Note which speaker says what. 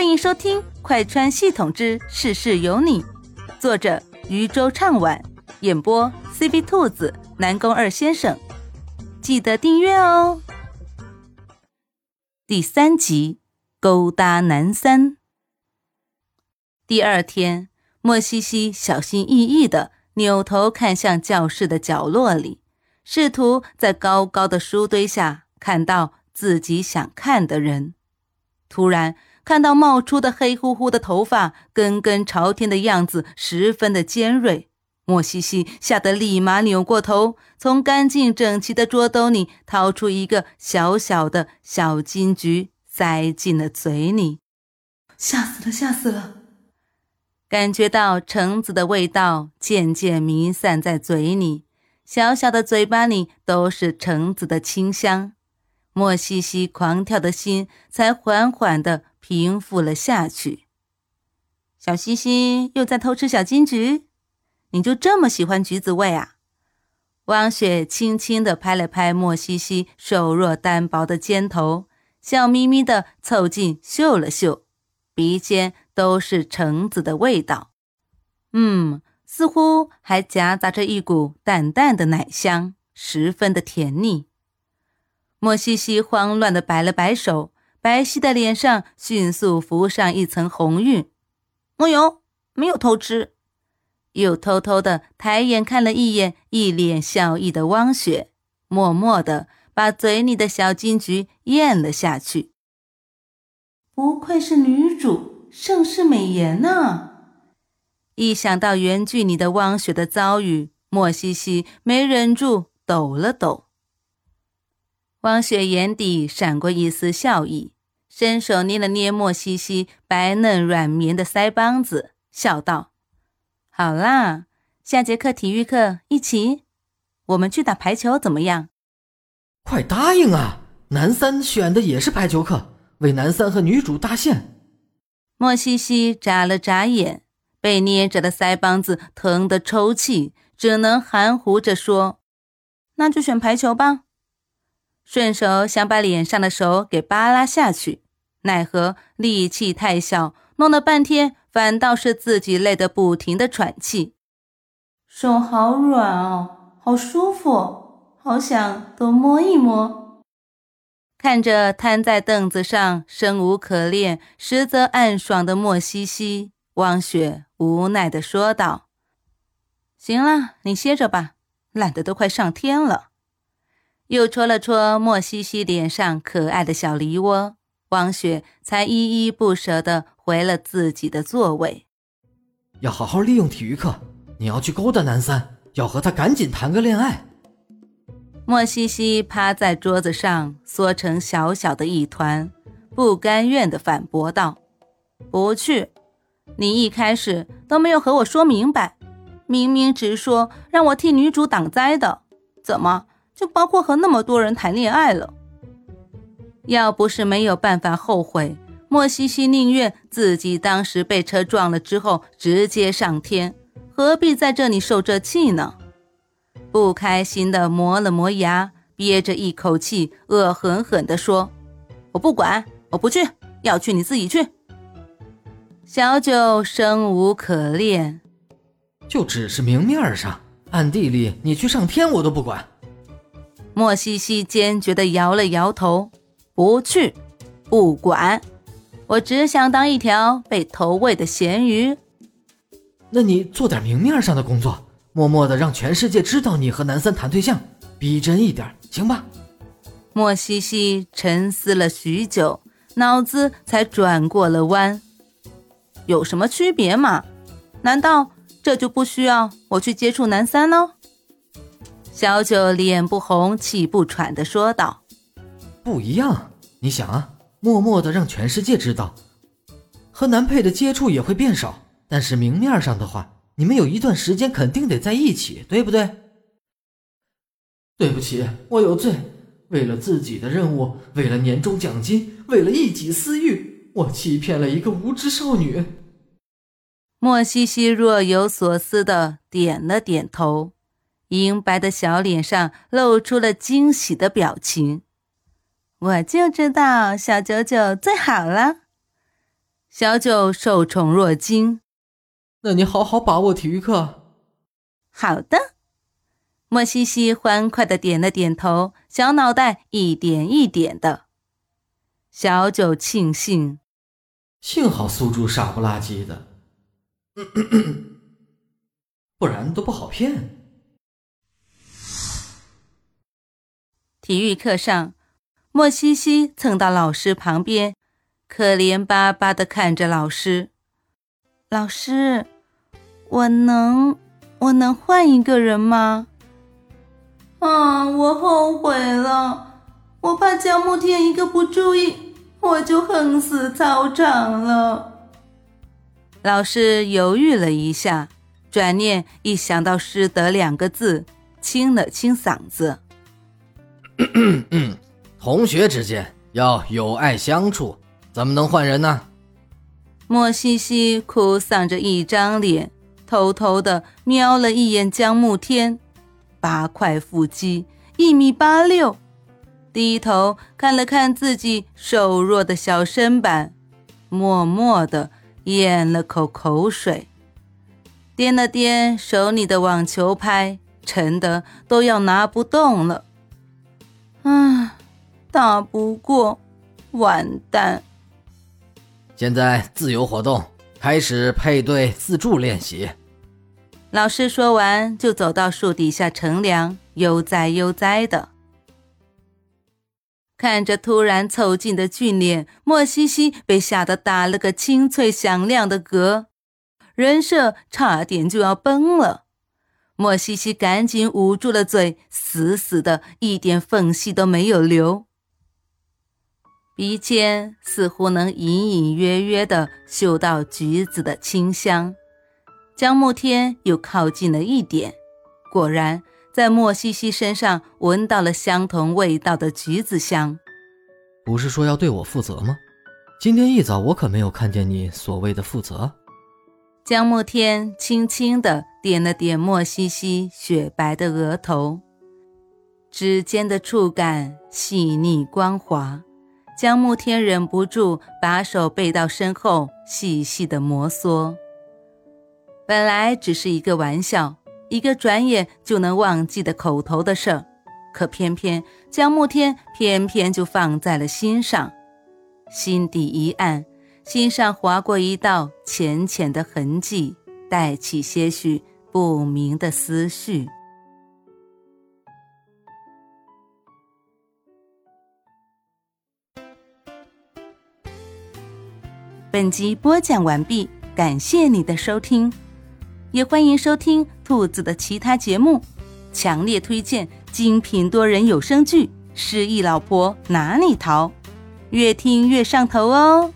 Speaker 1: 欢迎收听《快穿系统之事事有你》，作者渔舟唱晚，演播 C B 兔子、南宫二先生。记得订阅哦。第三集，勾搭男三。第二天，莫西西小心翼翼的扭头看向教室的角落里，试图在高高的书堆下看到自己想看的人。突然。看到冒出的黑乎乎的头发，根根朝天的样子十分的尖锐。莫西西吓得立马扭过头，从干净整齐的桌兜里掏出一个小小的小金桔，塞进了嘴里。
Speaker 2: 吓死了，吓死了！
Speaker 1: 感觉到橙子的味道渐渐弥散在嘴里，小小的嘴巴里都是橙子的清香。莫西西狂跳的心才缓缓的。平复了下去。小西西又在偷吃小金桔，你就这么喜欢橘子味啊？汪雪轻轻的拍了拍莫西西瘦弱单薄的肩头，笑眯眯的凑近嗅了嗅，鼻尖都是橙子的味道。嗯，似乎还夹杂着一股淡淡的奶香，十分的甜腻。莫西西慌乱地摆了摆手。白皙的脸上迅速浮上一层红晕，没有，没有偷吃，又偷偷地抬眼看了一眼一脸笑意的汪雪，默默的把嘴里的小金桔咽了下去。
Speaker 2: 不愧是女主，盛世美颜呐！
Speaker 1: 一想到原剧里的汪雪的遭遇，莫西西没忍住抖了抖。汪雪眼底闪过一丝笑意，伸手捏了捏莫西西白嫩软绵的腮帮子，笑道：“好啦，下节课体育课一起，我们去打排球怎么样？”
Speaker 3: 快答应啊！男三选的也是排球课，为男三和女主搭线。
Speaker 1: 莫西西眨了眨眼，被捏着的腮帮子疼得抽泣，只能含糊着说：“那就选排球吧。”顺手想把脸上的手给扒拉下去，奈何力气太小，弄了半天反倒是自己累得不停的喘气。
Speaker 2: 手好软哦，好舒服，好想多摸一摸。
Speaker 1: 看着瘫在凳子上生无可恋，实则暗爽的莫西西，汪雪无奈的说道：“行了，你歇着吧，懒得都快上天了。”又戳了戳莫西西脸上可爱的小梨窝，王雪才依依不舍地回了自己的座位。
Speaker 3: 要好好利用体育课，你要去勾搭南三，要和他赶紧谈个恋爱。
Speaker 1: 莫西西趴在桌子上缩成小小的一团，不甘愿地反驳道：“不去，你一开始都没有和我说明白，明明直说让我替女主挡灾的，怎么？”就包括和那么多人谈恋爱了。要不是没有办法后悔，莫西西宁愿自己当时被车撞了之后直接上天，何必在这里受这气呢？不开心的磨了磨牙，憋着一口气，恶狠狠地说：“我不管，我不去，要去你自己去。”小九生无可恋，
Speaker 3: 就只是明面上，暗地里你去上天我都不管。
Speaker 1: 莫西西坚决地摇了摇头，不去，不管，我只想当一条被投喂的咸鱼。
Speaker 3: 那你做点明面上的工作，默默的让全世界知道你和南三谈对象，逼真一点，行吧？
Speaker 1: 莫西西沉思了许久，脑子才转过了弯。有什么区别吗？难道这就不需要我去接触南三喽？小九脸不红气不喘的说道：“
Speaker 3: 不一样，你想啊，默默的让全世界知道，和男配的接触也会变少。但是明面上的话，你们有一段时间肯定得在一起，对不对？”对不起，我有罪。为了自己的任务，为了年终奖金，为了一己私欲，我欺骗了一个无知少女。
Speaker 1: 莫西西若有所思的点了点头。银白的小脸上露出了惊喜的表情。我就知道小九九最好了。小九受宠若惊。
Speaker 3: 那你好好把握体育课。
Speaker 1: 好的。莫西西欢快的点了点头，小脑袋一点一点的。小九庆幸，
Speaker 3: 幸好苏珠傻不拉几的，不然都不好骗。
Speaker 1: 体育课上，莫西西蹭到老师旁边，可怜巴巴的看着老师。
Speaker 2: 老师，我能，我能换一个人吗？啊，我后悔了，我怕江慕天一个不注意，我就横死操场了。
Speaker 1: 老师犹豫了一下，转念一想到“师德”两个字，清了清嗓子。
Speaker 4: 同学之间要友爱相处，怎么能换人呢？
Speaker 1: 莫西西哭丧着一张脸，偷偷的瞄了一眼江慕天，八块腹肌，一米八六，低头看了看自己瘦弱的小身板，默默的咽了口口水，掂了掂手里的网球拍，沉的都要拿不动了。
Speaker 2: 唉，打不过，完蛋！
Speaker 4: 现在自由活动，开始配对自助练习。
Speaker 1: 老师说完，就走到树底下乘凉，悠哉悠哉的。看着突然凑近的俊脸，莫西西被吓得打了个清脆响亮的嗝，人设差点就要崩了。莫西西赶紧捂住了嘴，死死的，一点缝隙都没有留。鼻尖似乎能隐隐约约的嗅到橘子的清香。江慕天又靠近了一点，果然在莫西西身上闻到了相同味道的橘子香。
Speaker 3: 不是说要对我负责吗？今天一早我可没有看见你所谓的负责。
Speaker 1: 江慕天轻轻地点了点莫西西雪白的额头，指尖的触感细腻光滑。江慕天忍不住把手背到身后，细细的摩挲。本来只是一个玩笑，一个转眼就能忘记的口头的事儿，可偏偏江慕天偏偏就放在了心上，心底一暗。心上划过一道浅浅的痕迹，带起些许不明的思绪。本集播讲完毕，感谢你的收听，也欢迎收听兔子的其他节目，强烈推荐精品多人有声剧《失忆老婆哪里逃》，越听越上头哦。